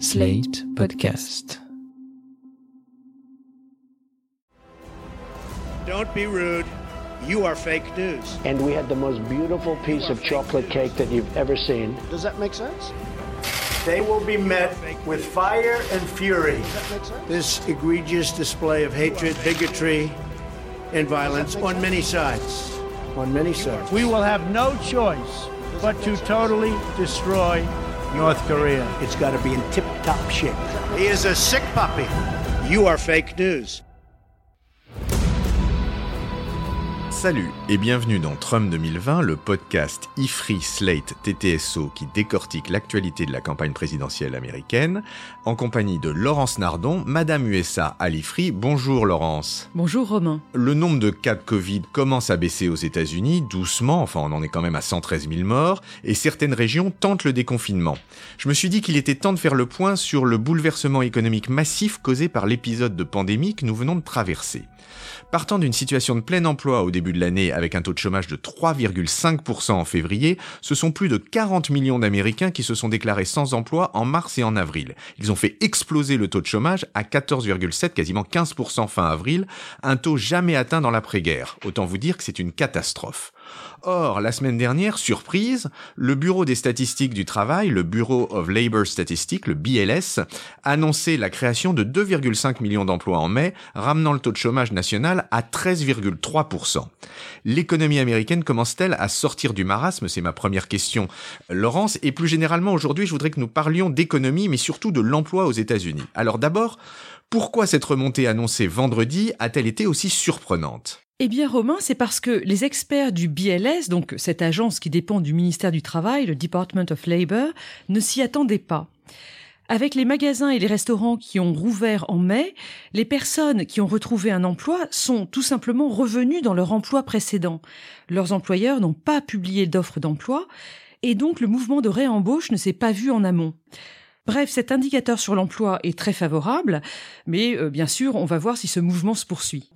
Slate Podcast. Don't be rude. You are fake news. and we had the most beautiful piece of chocolate cake that you've ever seen. Does that make sense? They will be met with fire and fury. This egregious display of hatred, bigotry, and violence on many sides. On many sides. We will have no choice but to totally destroy North Korea. It's got to be in tip top shape. He is a sick puppy. You are fake news. Salut et bienvenue dans Trump 2020, le podcast IFRI Slate TTSO qui décortique l'actualité de la campagne présidentielle américaine, en compagnie de Laurence Nardon, Madame USA à l'IFRI. Bonjour Laurence. Bonjour Romain. Le nombre de cas de Covid commence à baisser aux États-Unis, doucement, enfin on en est quand même à 113 000 morts, et certaines régions tentent le déconfinement. Je me suis dit qu'il était temps de faire le point sur le bouleversement économique massif causé par l'épisode de pandémie que nous venons de traverser. Partant d'une situation de plein emploi au début de l'année avec un taux de chômage de 3,5% en février, ce sont plus de 40 millions d'Américains qui se sont déclarés sans emploi en mars et en avril. Ils ont fait exploser le taux de chômage à 14,7, quasiment 15% fin avril, un taux jamais atteint dans l'après-guerre. Autant vous dire que c'est une catastrophe. Or, la semaine dernière, surprise, le Bureau des statistiques du travail, le Bureau of Labor Statistics, le BLS, annonçait la création de 2,5 millions d'emplois en mai, ramenant le taux de chômage national à 13,3%. L'économie américaine commence-t-elle à sortir du marasme? C'est ma première question. Laurence, et plus généralement aujourd'hui, je voudrais que nous parlions d'économie, mais surtout de l'emploi aux États-Unis. Alors d'abord, pourquoi cette remontée annoncée vendredi a-t-elle été aussi surprenante? Eh bien Romain, c'est parce que les experts du BLS, donc cette agence qui dépend du ministère du Travail, le Department of Labor, ne s'y attendaient pas. Avec les magasins et les restaurants qui ont rouvert en mai, les personnes qui ont retrouvé un emploi sont tout simplement revenues dans leur emploi précédent. Leurs employeurs n'ont pas publié d'offres d'emploi et donc le mouvement de réembauche ne s'est pas vu en amont. Bref, cet indicateur sur l'emploi est très favorable, mais euh, bien sûr, on va voir si ce mouvement se poursuit.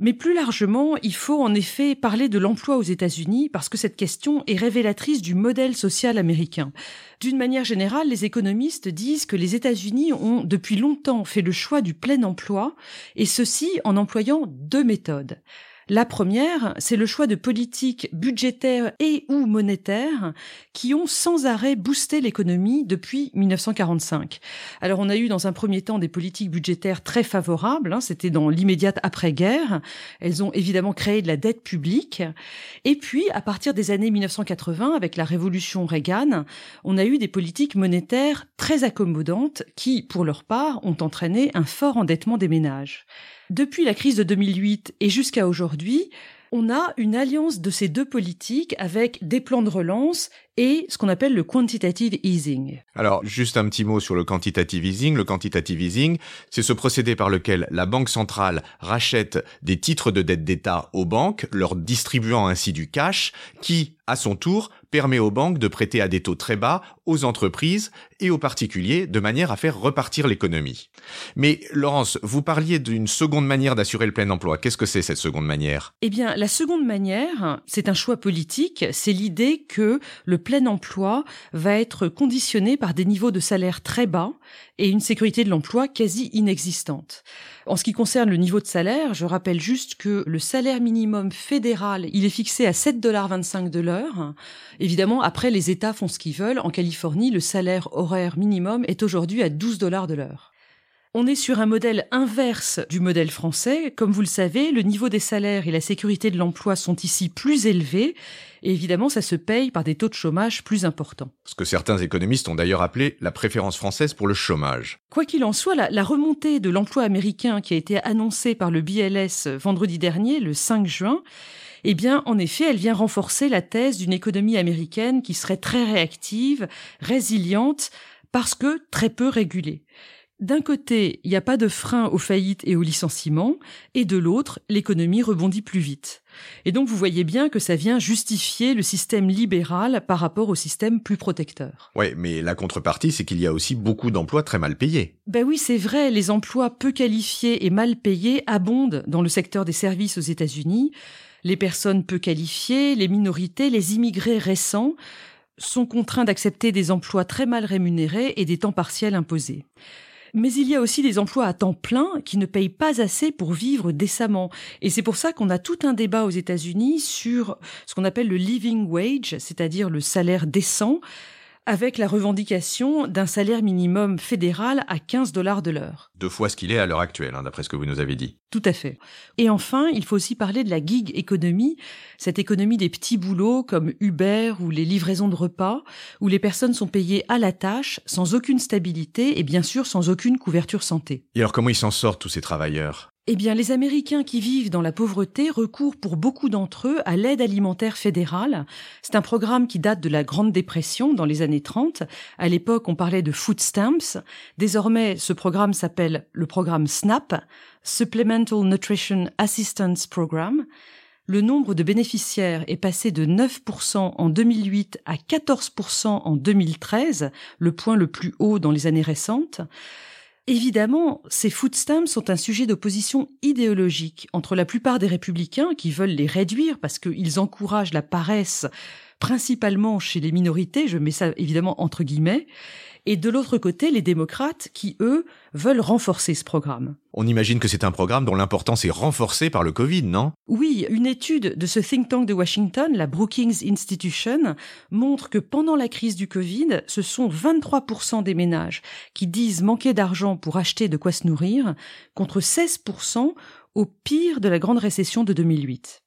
Mais plus largement, il faut en effet parler de l'emploi aux États-Unis parce que cette question est révélatrice du modèle social américain. D'une manière générale, les économistes disent que les États-Unis ont depuis longtemps fait le choix du plein emploi et ceci en employant deux méthodes. La première, c'est le choix de politiques budgétaires et ou monétaires qui ont sans arrêt boosté l'économie depuis 1945. Alors on a eu dans un premier temps des politiques budgétaires très favorables, hein, c'était dans l'immédiate après-guerre. Elles ont évidemment créé de la dette publique. Et puis à partir des années 1980, avec la révolution Reagan, on a eu des politiques monétaires très accommodantes qui, pour leur part, ont entraîné un fort endettement des ménages. Depuis la crise de 2008 et jusqu'à aujourd'hui, on a une alliance de ces deux politiques avec des plans de relance et ce qu'on appelle le quantitative easing. Alors, juste un petit mot sur le quantitative easing. Le quantitative easing, c'est ce procédé par lequel la Banque centrale rachète des titres de dette d'État aux banques, leur distribuant ainsi du cash, qui, à son tour, permet aux banques de prêter à des taux très bas aux entreprises et aux particuliers de manière à faire repartir l'économie. Mais Laurence, vous parliez d'une seconde manière d'assurer le plein emploi. Qu'est-ce que c'est cette seconde manière? Eh bien, la seconde manière, c'est un choix politique, c'est l'idée que le plein emploi va être conditionné par des niveaux de salaire très bas et une sécurité de l'emploi quasi inexistante. En ce qui concerne le niveau de salaire, je rappelle juste que le salaire minimum fédéral, il est fixé à 7,25 de l'heure. Évidemment, après, les États font ce qu'ils veulent. En Californie, le salaire horaire minimum est aujourd'hui à 12 dollars de l'heure. On est sur un modèle inverse du modèle français. Comme vous le savez, le niveau des salaires et la sécurité de l'emploi sont ici plus élevés. Et évidemment, ça se paye par des taux de chômage plus importants. Ce que certains économistes ont d'ailleurs appelé la préférence française pour le chômage. Quoi qu'il en soit, la, la remontée de l'emploi américain qui a été annoncée par le BLS vendredi dernier, le 5 juin, eh bien, en effet, elle vient renforcer la thèse d'une économie américaine qui serait très réactive, résiliente, parce que très peu régulée. D'un côté, il n'y a pas de frein aux faillites et aux licenciements, et de l'autre, l'économie rebondit plus vite. Et donc vous voyez bien que ça vient justifier le système libéral par rapport au système plus protecteur. Ouais, mais la contrepartie, c'est qu'il y a aussi beaucoup d'emplois très mal payés. Ben oui, c'est vrai, les emplois peu qualifiés et mal payés abondent dans le secteur des services aux États-Unis. Les personnes peu qualifiées, les minorités, les immigrés récents, sont contraints d'accepter des emplois très mal rémunérés et des temps partiels imposés. Mais il y a aussi des emplois à temps plein qui ne payent pas assez pour vivre décemment. Et c'est pour ça qu'on a tout un débat aux États-Unis sur ce qu'on appelle le living wage, c'est-à-dire le salaire décent, avec la revendication d'un salaire minimum fédéral à 15 dollars de l'heure. Deux fois ce qu'il est à l'heure actuelle, hein, d'après ce que vous nous avez dit. Tout à fait. Et enfin, il faut aussi parler de la gig économie, cette économie des petits boulots comme Uber ou les livraisons de repas, où les personnes sont payées à la tâche, sans aucune stabilité et bien sûr sans aucune couverture santé. Et alors comment ils s'en sortent tous ces travailleurs? Eh bien, les Américains qui vivent dans la pauvreté recourent pour beaucoup d'entre eux à l'aide alimentaire fédérale. C'est un programme qui date de la Grande Dépression dans les années 30. À l'époque, on parlait de food stamps. Désormais, ce programme s'appelle le programme SNAP, Supplemental Nutrition Assistance Program. Le nombre de bénéficiaires est passé de 9% en 2008 à 14% en 2013, le point le plus haut dans les années récentes. Évidemment, ces food stamps sont un sujet d'opposition idéologique entre la plupart des républicains qui veulent les réduire parce qu'ils encouragent la paresse principalement chez les minorités, je mets ça évidemment entre guillemets, et de l'autre côté, les démocrates qui, eux, veulent renforcer ce programme. On imagine que c'est un programme dont l'importance est renforcée par le Covid, non? Oui, une étude de ce think tank de Washington, la Brookings Institution, montre que pendant la crise du Covid, ce sont 23% des ménages qui disent manquer d'argent pour acheter de quoi se nourrir, contre 16% au pire de la grande récession de 2008.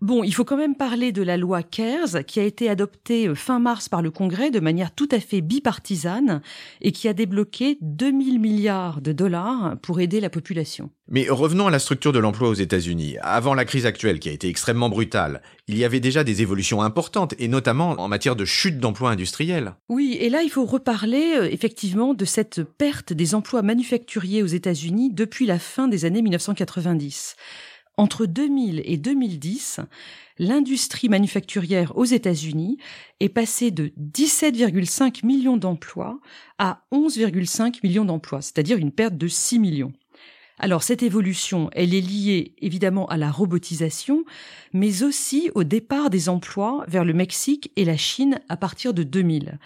Bon, il faut quand même parler de la loi CARES qui a été adoptée euh, fin mars par le Congrès de manière tout à fait bipartisane et qui a débloqué 2000 milliards de dollars pour aider la population. Mais revenons à la structure de l'emploi aux États-Unis. Avant la crise actuelle qui a été extrêmement brutale, il y avait déjà des évolutions importantes et notamment en matière de chute d'emplois industriels. Oui, et là il faut reparler euh, effectivement de cette perte des emplois manufacturiers aux États-Unis depuis la fin des années 1990. Entre 2000 et 2010, l'industrie manufacturière aux États-Unis est passée de 17,5 millions d'emplois à 11,5 millions d'emplois, c'est-à-dire une perte de 6 millions. Alors cette évolution, elle est liée évidemment à la robotisation, mais aussi au départ des emplois vers le Mexique et la Chine à partir de 2000.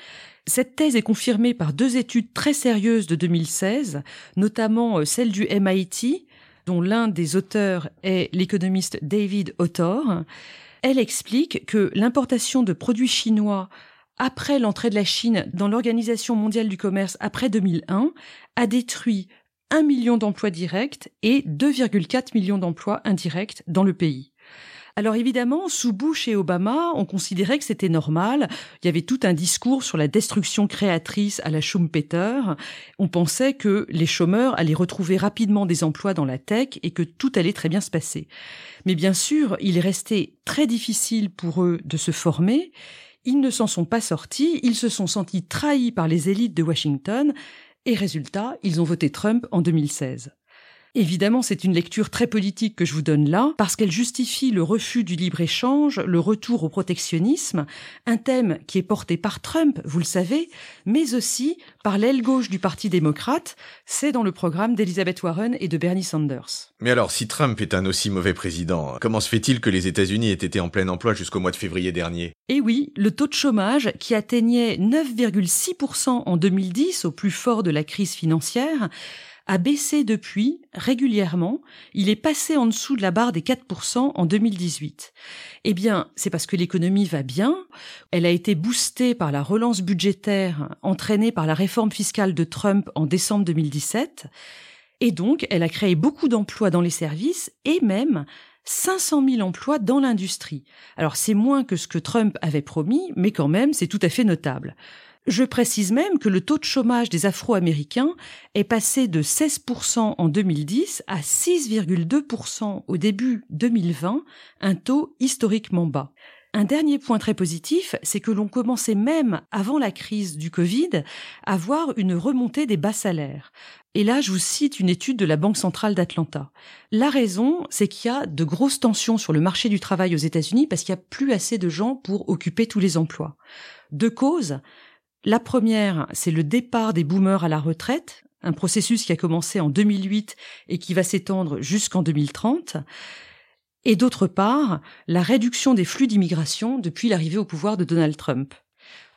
Cette thèse est confirmée par deux études très sérieuses de 2016, notamment euh, celle du MIT, dont l'un des auteurs est l'économiste David Autor, elle explique que l'importation de produits chinois après l'entrée de la Chine dans l'Organisation mondiale du commerce après 2001 a détruit 1 million d'emplois directs et 2,4 millions d'emplois indirects dans le pays. Alors évidemment, sous Bush et Obama, on considérait que c'était normal. Il y avait tout un discours sur la destruction créatrice à la Schumpeter. On pensait que les chômeurs allaient retrouver rapidement des emplois dans la tech et que tout allait très bien se passer. Mais bien sûr, il est resté très difficile pour eux de se former. Ils ne s'en sont pas sortis, ils se sont sentis trahis par les élites de Washington, et résultat, ils ont voté Trump en 2016. Évidemment, c'est une lecture très politique que je vous donne là, parce qu'elle justifie le refus du libre-échange, le retour au protectionnisme, un thème qui est porté par Trump, vous le savez, mais aussi par l'aile gauche du Parti démocrate, c'est dans le programme d'Elizabeth Warren et de Bernie Sanders. Mais alors, si Trump est un aussi mauvais président, comment se fait-il que les États-Unis aient été en plein emploi jusqu'au mois de février dernier? Eh oui, le taux de chômage, qui atteignait 9,6% en 2010, au plus fort de la crise financière, a baissé depuis régulièrement. Il est passé en dessous de la barre des 4% en 2018. Eh bien, c'est parce que l'économie va bien. Elle a été boostée par la relance budgétaire entraînée par la réforme fiscale de Trump en décembre 2017. Et donc, elle a créé beaucoup d'emplois dans les services et même 500 000 emplois dans l'industrie. Alors c'est moins que ce que Trump avait promis, mais quand même c'est tout à fait notable. Je précise même que le taux de chômage des Afro-Américains est passé de 16% en 2010 à 6,2% au début 2020, un taux historiquement bas. Un dernier point très positif, c'est que l'on commençait même avant la crise du Covid à voir une remontée des bas salaires. Et là, je vous cite une étude de la Banque centrale d'Atlanta. La raison, c'est qu'il y a de grosses tensions sur le marché du travail aux États-Unis parce qu'il n'y a plus assez de gens pour occuper tous les emplois. De cause, la première, c'est le départ des boomers à la retraite, un processus qui a commencé en 2008 et qui va s'étendre jusqu'en 2030. Et d'autre part, la réduction des flux d'immigration depuis l'arrivée au pouvoir de Donald Trump.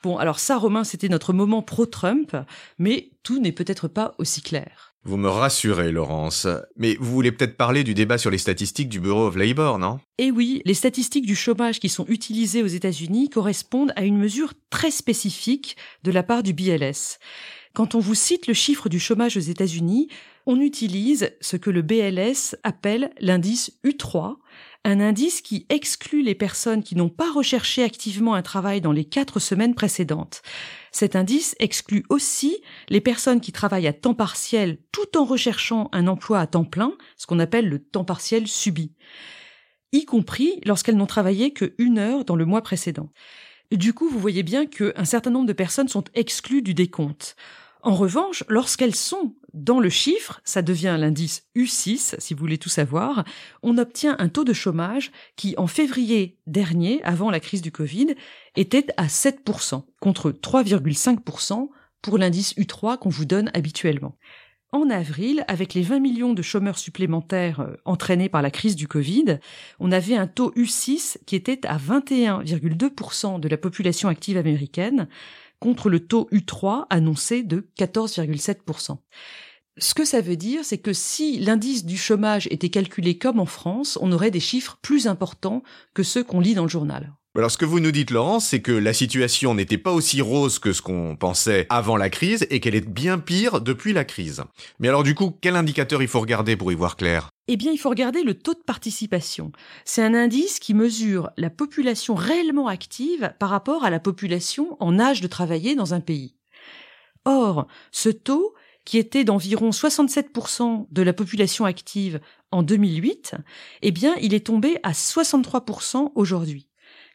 Bon, alors ça, Romain, c'était notre moment pro-Trump, mais tout n'est peut-être pas aussi clair. Vous me rassurez, Laurence. Mais vous voulez peut-être parler du débat sur les statistiques du Bureau of Labor, non? Eh oui, les statistiques du chômage qui sont utilisées aux États-Unis correspondent à une mesure très spécifique de la part du BLS. Quand on vous cite le chiffre du chômage aux États-Unis, on utilise ce que le BLS appelle l'indice U3, un indice qui exclut les personnes qui n'ont pas recherché activement un travail dans les quatre semaines précédentes. Cet indice exclut aussi les personnes qui travaillent à temps partiel tout en recherchant un emploi à temps plein, ce qu'on appelle le temps partiel subi, y compris lorsqu'elles n'ont travaillé que une heure dans le mois précédent. Du coup, vous voyez bien qu'un certain nombre de personnes sont exclues du décompte. En revanche, lorsqu'elles sont dans le chiffre, ça devient l'indice U6, si vous voulez tout savoir, on obtient un taux de chômage qui, en février dernier, avant la crise du Covid, était à 7%, contre 3,5% pour l'indice U3 qu'on vous donne habituellement. En avril, avec les 20 millions de chômeurs supplémentaires euh, entraînés par la crise du Covid, on avait un taux U6 qui était à 21,2% de la population active américaine, contre le taux U3 annoncé de 14,7%. Ce que ça veut dire, c'est que si l'indice du chômage était calculé comme en France, on aurait des chiffres plus importants que ceux qu'on lit dans le journal. Alors ce que vous nous dites Laurence, c'est que la situation n'était pas aussi rose que ce qu'on pensait avant la crise et qu'elle est bien pire depuis la crise. Mais alors du coup, quel indicateur il faut regarder pour y voir clair? Eh bien, il faut regarder le taux de participation. C'est un indice qui mesure la population réellement active par rapport à la population en âge de travailler dans un pays. Or, ce taux, qui était d'environ 67% de la population active en 2008, eh bien, il est tombé à 63% aujourd'hui.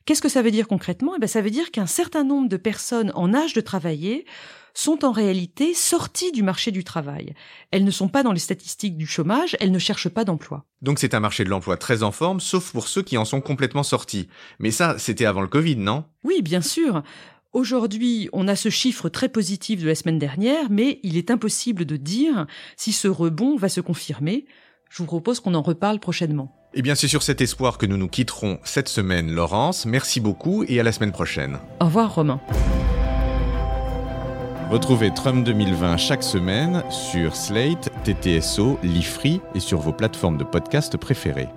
Qu'est-ce que ça veut dire concrètement? Eh bien, ça veut dire qu'un certain nombre de personnes en âge de travailler sont en réalité sorties du marché du travail. Elles ne sont pas dans les statistiques du chômage, elles ne cherchent pas d'emploi. Donc c'est un marché de l'emploi très en forme, sauf pour ceux qui en sont complètement sortis. Mais ça, c'était avant le Covid, non? Oui, bien sûr. Aujourd'hui, on a ce chiffre très positif de la semaine dernière, mais il est impossible de dire si ce rebond va se confirmer. Je vous propose qu'on en reparle prochainement. Eh bien, c'est sur cet espoir que nous nous quitterons cette semaine, Laurence. Merci beaucoup et à la semaine prochaine. Au revoir, Romain. Retrouvez Trump 2020 chaque semaine sur Slate, TTSO, Lifree et sur vos plateformes de podcast préférées.